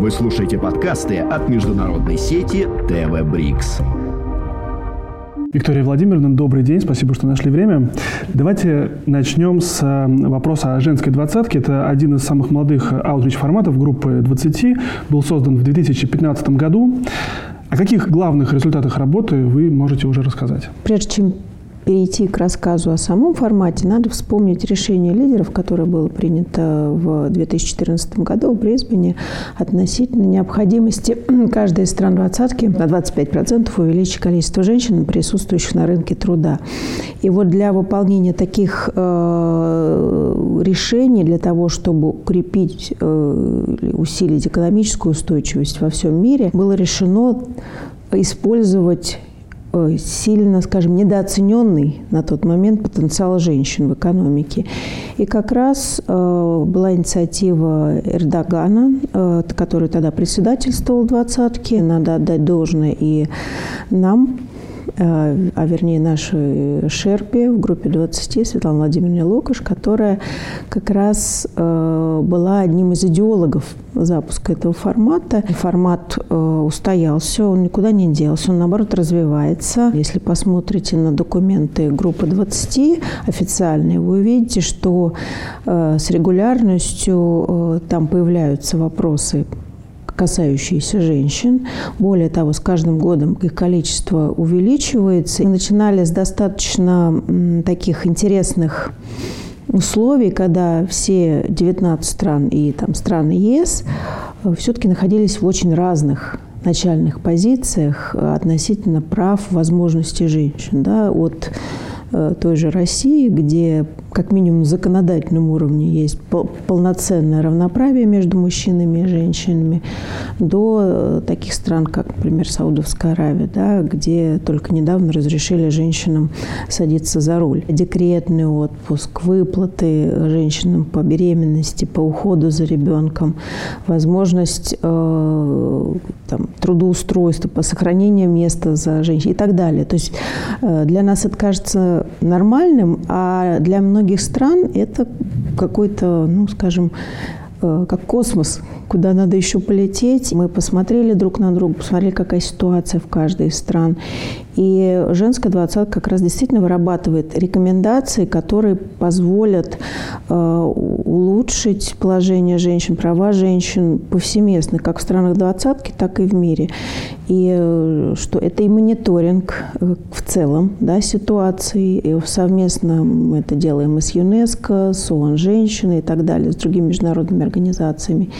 Вы слушаете подкасты от международной сети ТВ Брикс. Виктория Владимировна, добрый день, спасибо, что нашли время. Давайте начнем с э, вопроса о женской двадцатке. Это один из самых молодых аутрич-форматов группы 20, был создан в 2015 году. О каких главных результатах работы вы можете уже рассказать? Прежде чем перейти к рассказу о самом формате, надо вспомнить решение лидеров, которое было принято в 2014 году в Брисбене относительно необходимости каждой из стран двадцатки на 25% увеличить количество женщин, присутствующих на рынке труда. И вот для выполнения таких э, решений, для того, чтобы укрепить э, усилить экономическую устойчивость во всем мире, было решено использовать сильно, скажем, недооцененный на тот момент потенциал женщин в экономике. И как раз э, была инициатива Эрдогана, э, который тогда председательствовал двадцатки. Надо отдать должное и нам, Э, а вернее нашей шерпе в группе 20, Светлана Владимировна Лукаш, которая как раз э, была одним из идеологов запуска этого формата. Формат э, устоялся, он никуда не делся, он наоборот развивается. Если посмотрите на документы группы 20 официальные, вы увидите, что с регулярностью там появляются вопросы касающиеся женщин. Более того, с каждым годом их количество увеличивается. Мы начинали с достаточно таких интересных условий, когда все 19 стран и там, страны ЕС э, все-таки находились в очень разных начальных позициях относительно прав, возможностей женщин. Да, от Э, той же России, где как минимум на законодательном уровне есть полноценное равноправие между мужчинами и женщинами, до э, таких стран, как, например, Саудовская Аравия, да, где только недавно разрешили женщинам садиться за руль. Декретный отпуск, выплаты женщинам по беременности, по уходу за ребенком, возможность э, там, трудоустройства, по сохранению места за женщиной и так далее. То есть э, для нас это кажется нормальным, а для многих стран это какой-то, ну, скажем, э, как космос, куда надо еще полететь. Мы посмотрели друг на друга, посмотрели, какая ситуация в каждой из стран. И женская двадцатка как раз действительно вырабатывает рекомендации, которые позволят э, улучшить положение женщин, права женщин повсеместно, как в странах двадцатки, так и в мире. И э, что это и мониторинг э, в целом да, ситуации. И совместно мы это делаем и с ЮНЕСКО, с ООН «Женщины» и так далее, с другими международными организациями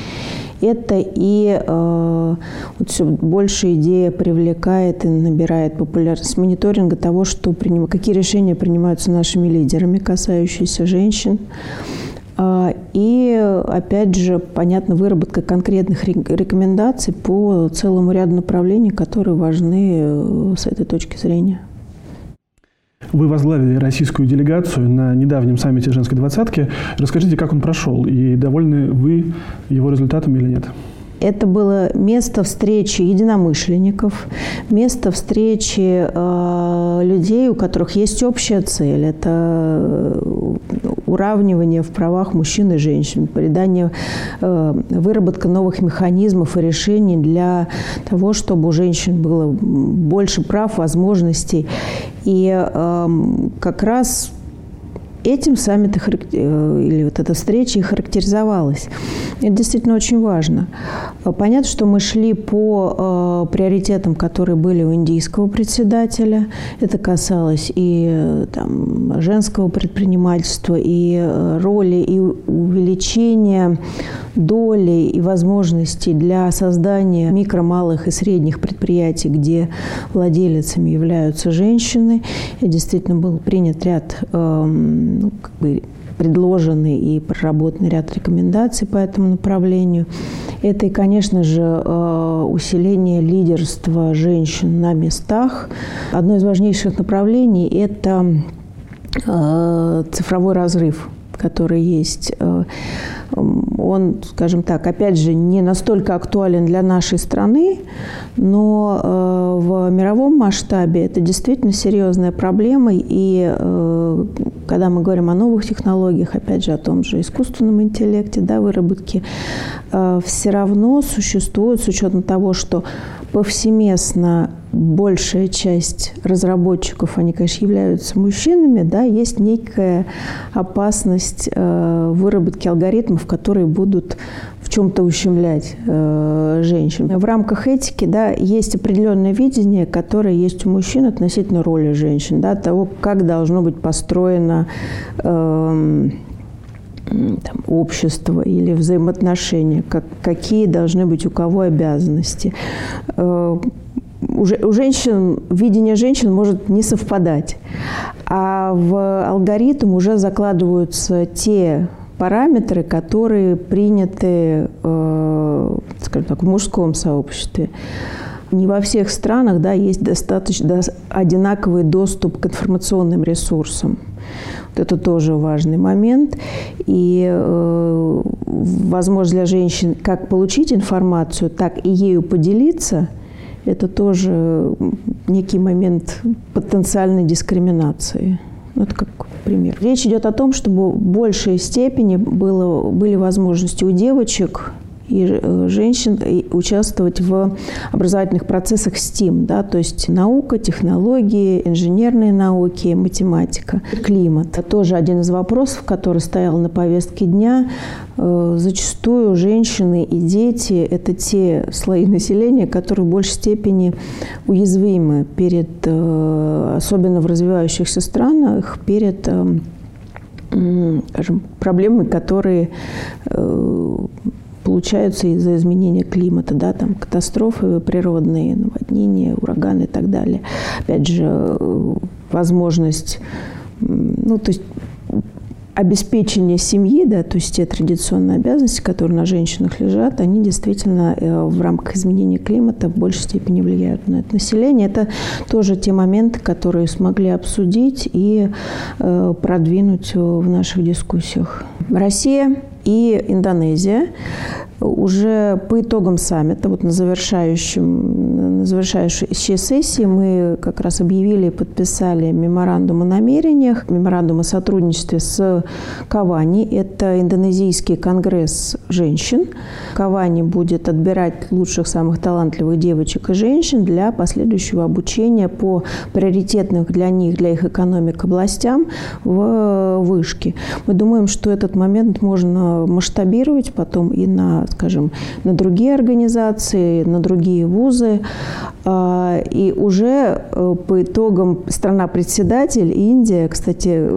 это и э, вот все больше идея привлекает и набирает популярность мониторинга того, что приним, какие решения принимаются нашими лидерами, касающиеся женщин. А, и, опять же, понятно, выработка конкретных рекомендаций по целому ряду направлений, которые важны э, с этой точки зрения. Вы возглавили российскую делегацию на недавнем саммите женской двадцатки. Расскажите, как он прошел и довольны вы его результатами или нет? Это было место встречи единомышленников, место встречи э, людей, у которых есть общая цель. Это э, уравнивание в правах мужчин и женщин, придание, э, выработка новых механизмов и решений для того, чтобы у женщин было больше прав, возможностей. И э, как раз этим саммит э, или вот эта встреча и характеризовалась. Это действительно очень важно. Понятно, что мы шли по э, приоритетам, которые были у индийского председателя. Это касалось и э, там, женского предпринимательства, и э, роли, и увеличения доли и возможностей для создания микро, малых и средних предприятий, где владелицами являются женщины. И действительно был принят ряд э, ну, как бы предложенный и проработанный ряд рекомендаций по этому направлению. Это и, конечно же, э, усиление лидерства женщин на местах. Одно из важнейших направлений – это э, цифровой разрыв, который есть. Он, скажем так, опять же, не настолько актуален для нашей страны, но э, в мировом масштабе это действительно серьезная проблема. И э, когда мы говорим о новых технологиях, опять же, о том же искусственном интеллекте, да, выработке, э, все равно существует, с учетом того, что повсеместно большая часть разработчиков, они, конечно, являются мужчинами, да, есть некая опасность выработки алгоритмов, которые будут в чем-то ущемлять э, женщин. В рамках этики да, есть определенное видение, которое есть у мужчин относительно роли женщин, да, того, как должно быть построено э, там, общество или взаимоотношения, как, какие должны быть у кого обязанности. Э, у, у женщин, видение женщин может не совпадать. А в алгоритм уже закладываются те параметры, которые приняты, э, скажем так, в мужском сообществе. Не во всех странах да, есть достаточно одинаковый доступ к информационным ресурсам. Вот это тоже важный момент. И э, возможность для женщин как получить информацию, так и ею поделиться – это тоже некий момент потенциальной дискриминации. Ну, это как пример. Речь идет о том, чтобы в большей степени было, были возможности у девочек и э, женщин участвовать в образовательных процессах STEAM, да, то есть наука, технологии, инженерные науки, математика, климат. Это тоже один из вопросов, который стоял на повестке дня. Э, зачастую женщины и дети – это те слои населения, которые в большей степени уязвимы перед, э, особенно в развивающихся странах, перед скажем, проблемы, которые получаются из-за изменения климата, да, там катастрофы природные, наводнения, ураганы и так далее. Опять же, э, возможность, ну, то есть обеспечение семьи, да, то есть те традиционные обязанности, которые на женщинах лежат, они действительно э, в рамках изменения климата в большей степени влияют на это население. Это тоже те моменты, которые смогли обсудить и э, продвинуть в наших дискуссиях. Россия и Индонезия. Уже по итогам саммита, вот на, завершающем, на завершающей сессии мы как раз объявили и подписали меморандум о намерениях, меморандум о сотрудничестве с Кавани. Это индонезийский конгресс женщин. Кавани будет отбирать лучших, самых талантливых девочек и женщин для последующего обучения по приоритетным для них, для их экономик областям в вышке. Мы думаем, что этот момент можно масштабировать потом и на скажем, на другие организации, на другие вузы. А, и уже э, по итогам страна-председатель, Индия, кстати,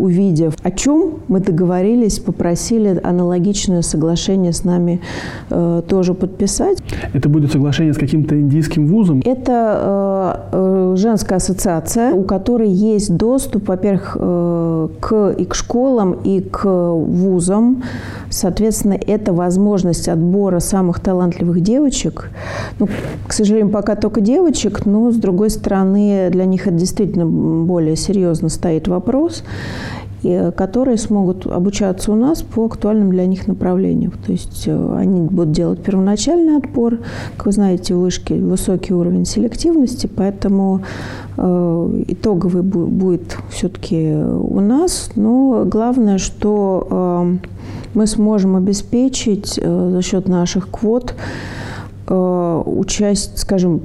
увидев, о чем мы договорились, попросили аналогичное соглашение с нами э, тоже подписать. Это будет соглашение с каким-то индийским вузом? Это э, э, женская ассоциация, у которой есть доступ, во-первых, э, к, и к школам, и к вузам. Соответственно, это возможность отбора самых талантливых девочек. Ну, к сожалению, пока только девочек, но, с другой стороны, для них это действительно более серьезно стоит вопрос которые смогут обучаться у нас по актуальным для них направлениям. То есть э, они будут делать первоначальный отбор. Как вы знаете, вышки высокий уровень селективности, поэтому э, итоговый будет все-таки у нас. Но главное, что э, мы сможем обеспечить за счет наших квот участь, скажем,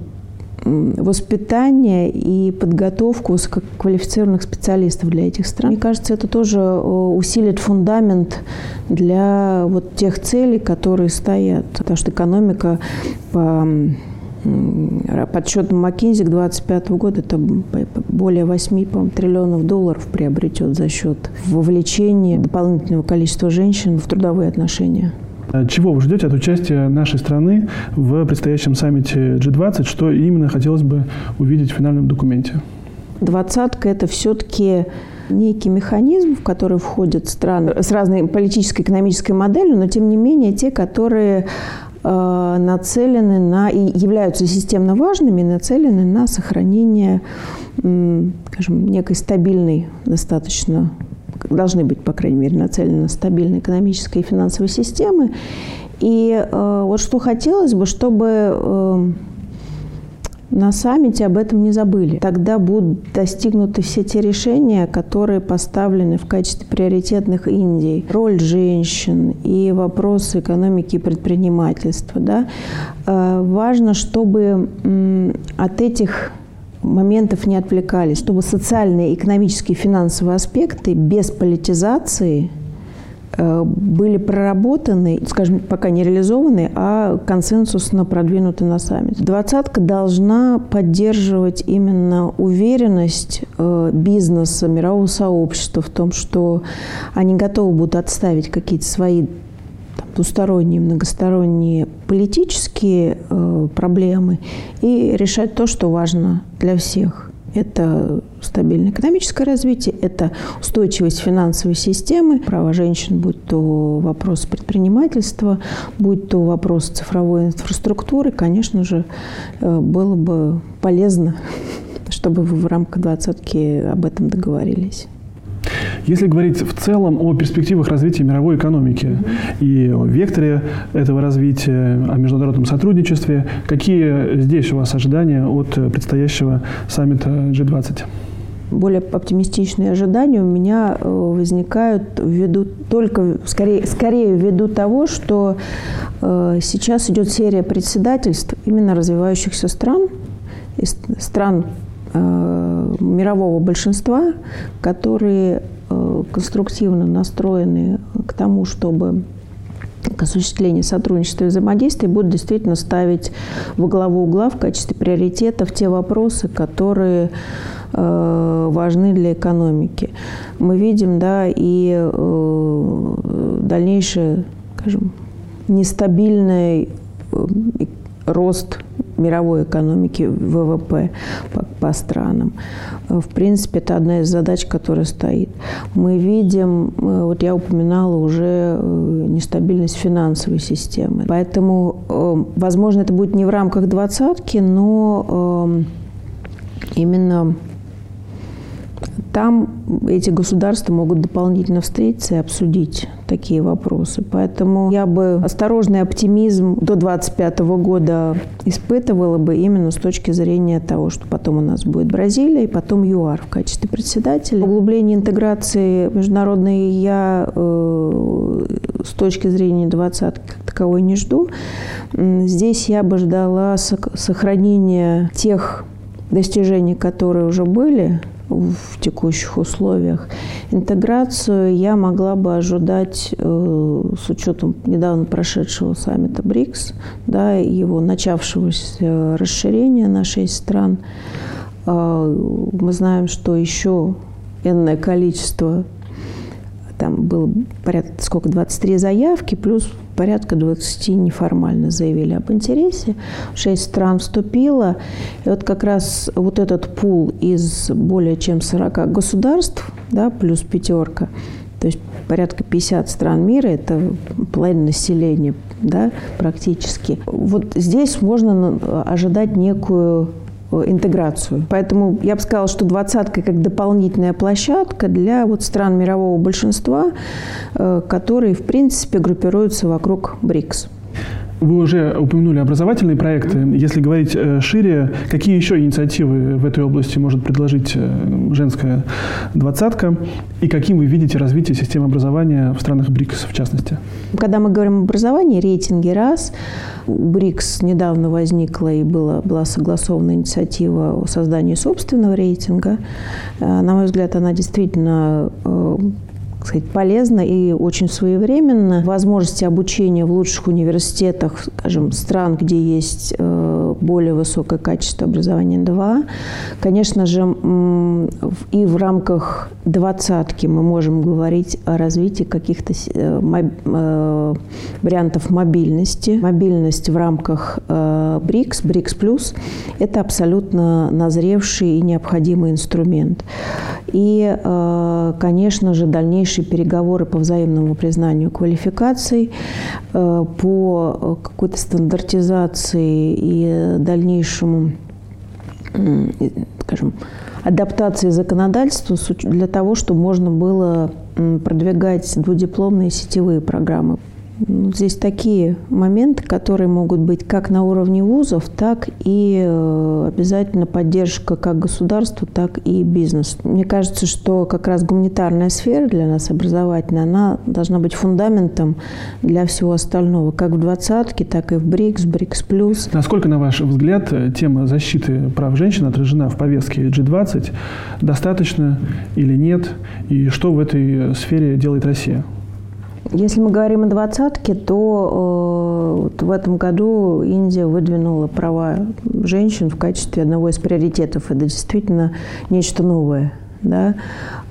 воспитание и подготовку квалифицированных специалистов для этих стран. Мне кажется, это тоже э, усилит фундамент для вот тех целей, которые стоят. Потому что экономика по подсчетам McKinsey к 2025 году это более 8 по триллионов долларов приобретет за счет вовлечения дополнительного количества женщин в трудовые отношения. Э, чего вы ждете от участия нашей страны в предстоящем саммите G20? Что именно хотелось бы увидеть в финальном документе? Двадцатка – это все-таки некий механизм, в который входят страны с разной политической экономической моделью, но тем не менее те, которые э, нацелены на и являются системно важными, нацелены на сохранение, скажем, некой стабильной достаточно должны быть, по крайней мере, нацелены на стабильной экономической и финансовой системы. И вот что хотелось бы, чтобы на саммите об этом не забыли. Тогда будут достигнуты все те решения, которые поставлены в качестве приоритетных Индии. Роль женщин и вопросы экономики и предпринимательства. Да? Э, важно, чтобы от этих моментов не отвлекались, чтобы социальные, экономические, финансовые аспекты без политизации – Э, были проработаны, скажем, пока не реализованы, а консенсусно продвинуты на саммите. Двадцатка должна поддерживать именно уверенность э, бизнеса, мирового сообщества в том, что они готовы будут отставить какие-то свои двусторонние, многосторонние политические э, проблемы и решать то, что важно для всех. Это стабильное экономическое развитие, это устойчивость финансовой системы, права женщин, будь то вопрос предпринимательства, будь то вопрос цифровой инфраструктуры, конечно же, э, было бы полезно, чтобы в рамках двадцатки об этом договорились. Если говорить в целом о перспективах развития мировой экономики и о векторе этого развития, о международном сотрудничестве, какие здесь у вас ожидания от предстоящего саммита G20? более оптимистичные ожидания у меня э, возникают ввиду только скорее, скорее ввиду того, что э, сейчас идет серия председательств именно развивающихся стран, стран э, мирового большинства, которые Э, конструктивно настроены к тому, чтобы к осуществлению сотрудничества и взаимодействия будут действительно ставить во главу угла в качестве приоритетов те вопросы, которые э, важны для экономики. Мы видим, да, и э, дальнейшее, скажем, нестабильный э, рост мировой экономики ВВП по, по странам. В принципе, это одна из задач, которая стоит. Мы видим, э, вот я упоминала уже э, нестабильность финансовой системы. Поэтому, э, возможно, это будет не в рамках двадцатки, но эм, именно там эти государства могут дополнительно встретиться и обсудить такие вопросы. Поэтому я бы осторожный оптимизм до 2025 года испытывала бы именно с точки зрения того, что потом у нас будет Бразилия и потом ЮАР в качестве председателя. Углубление интеграции международной я э, с точки зрения 20 как таковой не жду. Здесь я бы ждала сохранения тех достижений, которые уже были, в текущих условиях. Интеграцию я могла бы ожидать э, с учетом недавно прошедшего саммита БРИКС, да, его начавшегося расширения на шесть стран. Э, мы знаем, что еще энное количество там было порядка сколько, 23 заявки, плюс порядка 20 неформально заявили об интересе. Шесть стран вступило. И вот как раз вот этот пул из более чем 40 государств, да, плюс пятерка, то есть порядка 50 стран мира, это половина населения, да, практически. Вот здесь можно ожидать некую интеграцию. Поэтому я бы сказала, что двадцатка как дополнительная площадка для вот стран мирового большинства, э, которые, в принципе, группируются вокруг БРИКС. Вы уже упомянули образовательные проекты. Если говорить э, шире, какие еще инициативы в этой области может предложить э, женская двадцатка? И каким вы видите развитие системы образования в странах БРИКС в частности? Когда мы говорим об образовании, рейтинги раз. У БРИКС недавно возникла и была, была согласована инициатива о создании собственного рейтинга. Э, на мой взгляд, она действительно сказать, полезно и очень своевременно. Возможности обучения в лучших университетах, скажем, стран, где есть э, более высокое качество образования 2. Конечно же, и в рамках двадцатки мы можем говорить о развитии каких-то э, э, вариантов мобильности. Мобильность в рамках БРИКС, БРИКС плюс – это абсолютно назревший и необходимый инструмент. И, конечно же, дальнейшие переговоры по взаимному признанию квалификаций, э, по какой-то стандартизации и дальнейшему, скажем, адаптации законодательства для того, чтобы можно было продвигать двудипломные сетевые программы. Здесь такие моменты, которые могут быть как на уровне вузов, так и э, обязательно поддержка как государства, так и бизнеса. Мне кажется, что как раз гуманитарная сфера для нас образовательная, она должна быть фундаментом для всего остального, как в двадцатке, так и в БРИКС, БРИКС плюс. Насколько, на ваш взгляд, тема защиты прав женщин отражена в повестке G20? Достаточно или нет? И что в этой сфере делает Россия? Если мы говорим о двадцатке, то э, вот в этом году Индия выдвинула права женщин в качестве одного из приоритетов. Это действительно нечто новое. Да?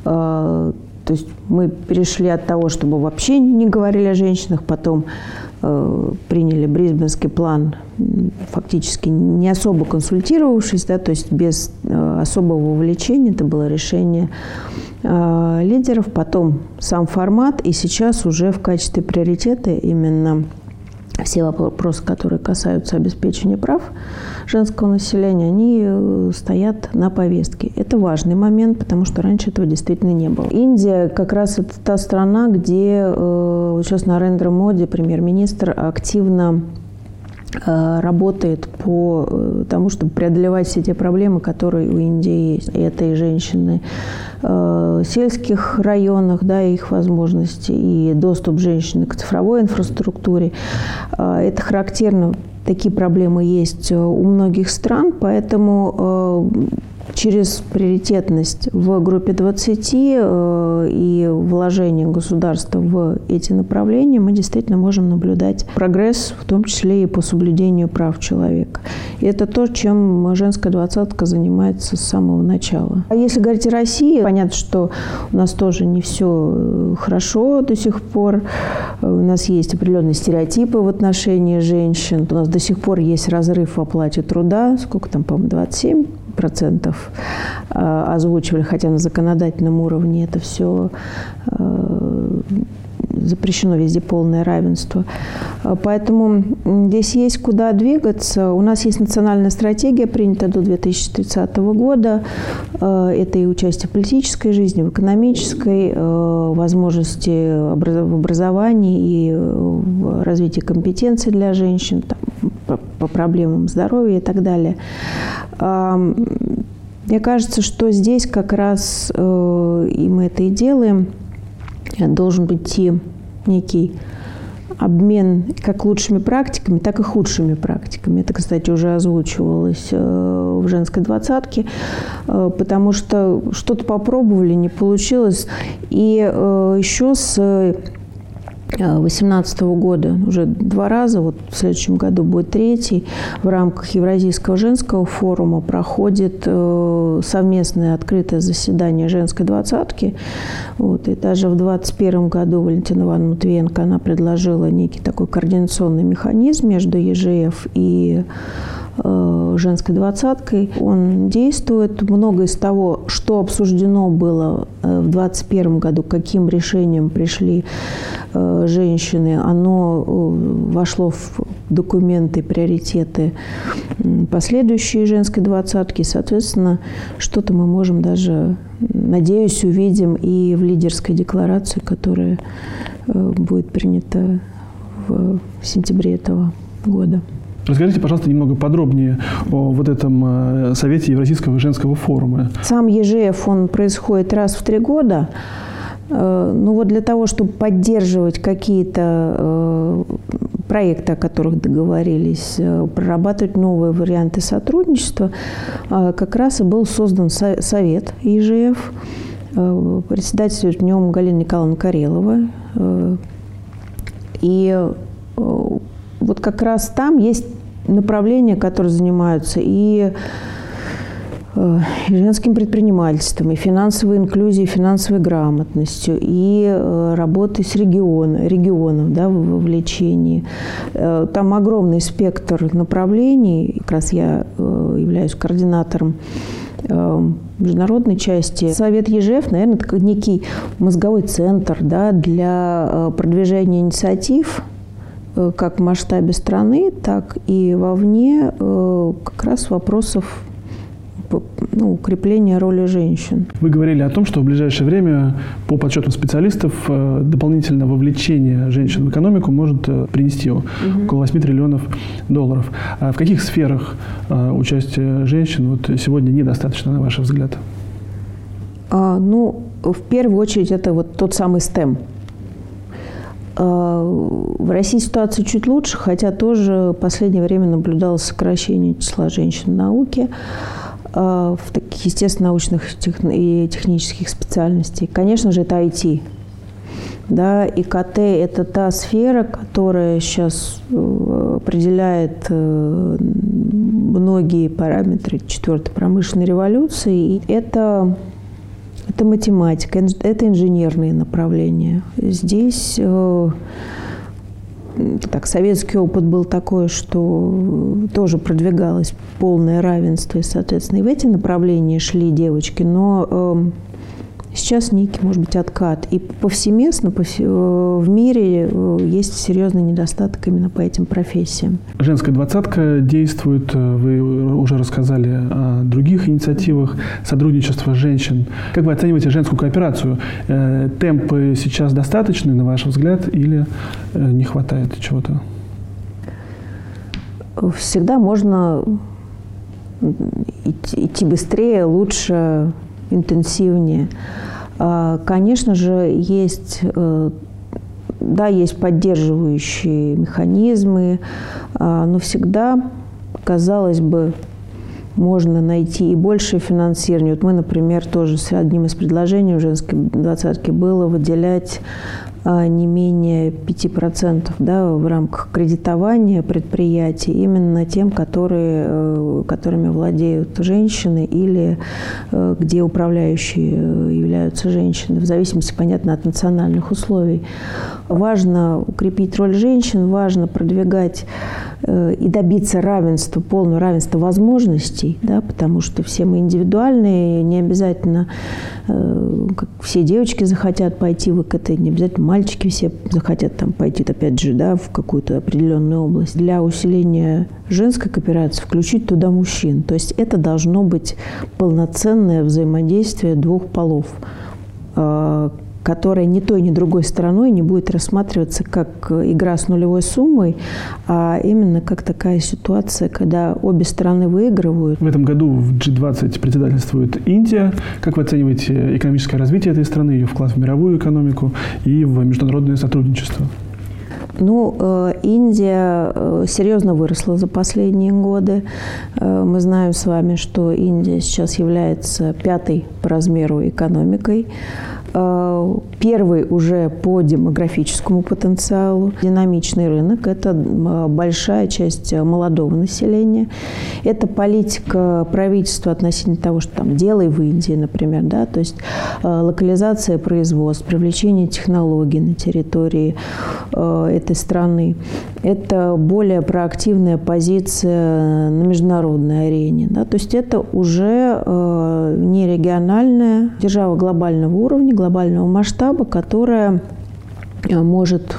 Э, то есть мы перешли от того, чтобы вообще не говорили о женщинах, потом приняли Брисбенский план, фактически не особо консультировавшись, да, то есть без э, особого вовлечения. Это было решение Э, лидеров, потом сам формат, и сейчас уже в качестве приоритета именно все вопросы, которые касаются обеспечения прав женского населения, они э, стоят на повестке. Это важный момент, потому что раньше этого действительно не было. Индия как раз это та страна, где э, сейчас Нарендра Моди, премьер-министр, активно работает по э, тому, чтобы преодолевать все те проблемы, которые у Индии есть. И это и женщины в э, сельских районах, да, их возможности, и доступ женщины к цифровой инфраструктуре. Это характерно Такие проблемы есть у многих стран, поэтому через приоритетность в группе 20 э, и вложение государства в эти направления мы действительно можем наблюдать прогресс, в том числе и по соблюдению прав человека. И это то, чем женская двадцатка занимается с самого начала. А если говорить о России, понятно, что у нас тоже не все э, хорошо до сих пор. У нас есть определенные стереотипы в отношении женщин. У нас до сих пор есть разрыв в оплате труда. Сколько там, по-моему, 27 процентов э, озвучивали, хотя на законодательном уровне это все э, запрещено везде полное равенство. Э, поэтому здесь есть куда двигаться. У нас есть национальная стратегия, принята до 2030 года. Это и участие в политической жизни, в экономической, возможности в образовании и в развитии компетенций для женщин, там, по проблемам здоровья и так далее. Мне кажется, что здесь как раз, э, и мы это и делаем, должен быть некий обмен как лучшими практиками, так и худшими практиками. Это, кстати, уже озвучивалось э, в женской двадцатке, э, потому что что-то попробовали, не получилось. И еще с 2018 года уже два раза, вот в следующем году будет третий, в рамках Евразийского женского форума проходит э, совместное открытое заседание женской двадцатки. Вот, и даже в 2021 году Валентина Ивановна Матвиенко она предложила некий такой координационный механизм между ЕЖФ и женской двадцаткой. Он действует. Много из того, что обсуждено было э, в 2021 году, каким решением пришли э, женщины, оно вошло в документы, приоритеты последующие женской двадцатки. Соответственно, что-то мы можем даже, надеюсь, увидим и в лидерской декларации, которая будет принята в сентябре этого года. Расскажите, пожалуйста, немного подробнее о вот этом э, Совете Евразийского женского форума. Сам ЕЖФ, он происходит раз в три года. Э, ну вот для того, чтобы поддерживать какие-то э, проекты, о которых договорились, прорабатывать новые варианты сотрудничества, как раз и был создан совет ЕЖФ. Председательствует в нем Галина Николаевна Карелова. И вот как раз там есть направления, которые занимаются и э, и женским предпринимательством, и финансовой инклюзией, и финансовой грамотностью, и э, работой с регион, регионом да, в вовлечении. Э, там огромный спектр направлений. Как раз я являюсь координатором международной части. Совет ЕЖФ, наверное, это некий мозговой центр да, для продвижения инициатив как в масштабе страны, так и вовне э, как раз вопросов ну, укрепление роли женщин. Вы говорили о том, что в ближайшее время, по подсчетам специалистов, э, дополнительное вовлечение женщин в экономику может э, принести угу. около 8 триллионов долларов. А в каких сферах участия женщин вот сегодня недостаточно, на ваш взгляд? А, ну, в первую очередь, это вот тот самый STEM – в России ситуация чуть лучше, хотя тоже в последнее время наблюдалось сокращение числа женщин в науке а, в таких естественно-научных и технических специальностей. Конечно же, это IT. Да, ИКТ – это та сфера, которая сейчас э, определяет э, многие параметры четвертой промышленной революции. И это это математика, это инженерные направления. Здесь э, так, советский опыт был такой, что тоже продвигалось полное равенство, и, соответственно, и в эти направления шли девочки, но э, Сейчас некий, может быть, откат. И повсеместно э, в мире э, есть серьезный недостаток именно по этим профессиям. Женская двадцатка действует, э, вы уже рассказали о других инициативах сотрудничества женщин. Как вы оцениваете женскую кооперацию? Темпы сейчас достаточны, на ваш взгляд, или не хватает чего-то? Всегда можно идти быстрее, лучше, интенсивнее. А, конечно же, есть э, да, есть поддерживающие механизмы, а, но всегда, казалось бы, можно найти и большее финансирование. Вот мы, например, тоже с одним из предложений в женской двадцатке было выделять не менее 5% да, в рамках кредитования предприятий именно тем, которые, э, которыми владеют женщины или э, где управляющие э, являются женщины, в зависимости, понятно, от национальных условий. Важно укрепить роль женщин, важно продвигать и добиться равенства, полного равенства возможностей, да, потому что все мы индивидуальные, не обязательно как все девочки захотят пойти в ИКТ, не обязательно мальчики все захотят там пойти, опять же, да, в какую-то определенную область. Для усиления женской кооперации включить туда мужчин. То есть это должно быть полноценное взаимодействие двух полов, а, которая ни той, ни другой стороной не будет рассматриваться как игра с нулевой суммой, а именно как такая ситуация, когда обе стороны выигрывают. В этом году в G20 председательствует Индия. Как вы оцениваете экономическое развитие этой страны, ее вклад в мировую экономику и в международное сотрудничество? Ну, э, Индия э, серьезно выросла за последние годы. Э, мы знаем с вами, что Индия сейчас является пятой по размеру экономикой. Э, первый уже по демографическому потенциалу. Динамичный рынок – это э, большая часть молодого населения. Это политика правительства относительно того, что там делай в Индии, например, да, то есть э, локализация производств, привлечение технологий на территории этой страны. Это более проактивная позиция на международной арене. Да, то есть это уже не региональная держава глобального уровня, глобального масштаба, которая э, может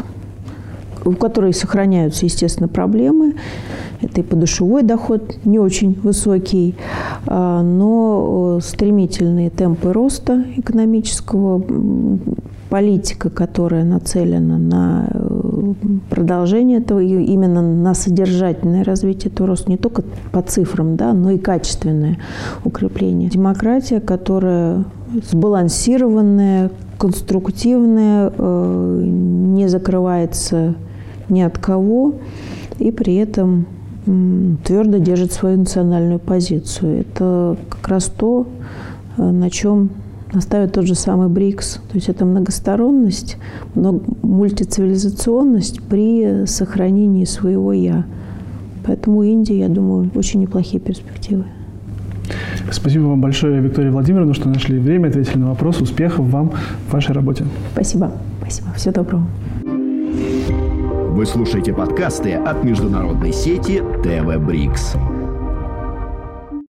у которой сохраняются, естественно, проблемы. Это и подушевой доход не очень высокий, а, но э, стремительные темпы роста экономического, политика, которая нацелена на э, продолжение этого, именно на содержательное развитие этого роста, не только по цифрам, да, но и качественное укрепление. Демократия, которая сбалансированная, конструктивная, э, не закрывается ни от кого и при этом твердо держит свою национальную позицию. Это как раз то, э, на чем наставит тот же самый БРИКС. То есть это многосторонность, мультицивилизационность при сохранении своего «я». Поэтому Индия, я думаю, очень неплохие перспективы. Спасибо вам большое, Виктория Владимировна, что нашли время, ответили на вопрос. Успехов вам в вашей работе. Спасибо. Спасибо. Всего доброго. Вы слушаете подкасты от международной сети ТВ Брикс.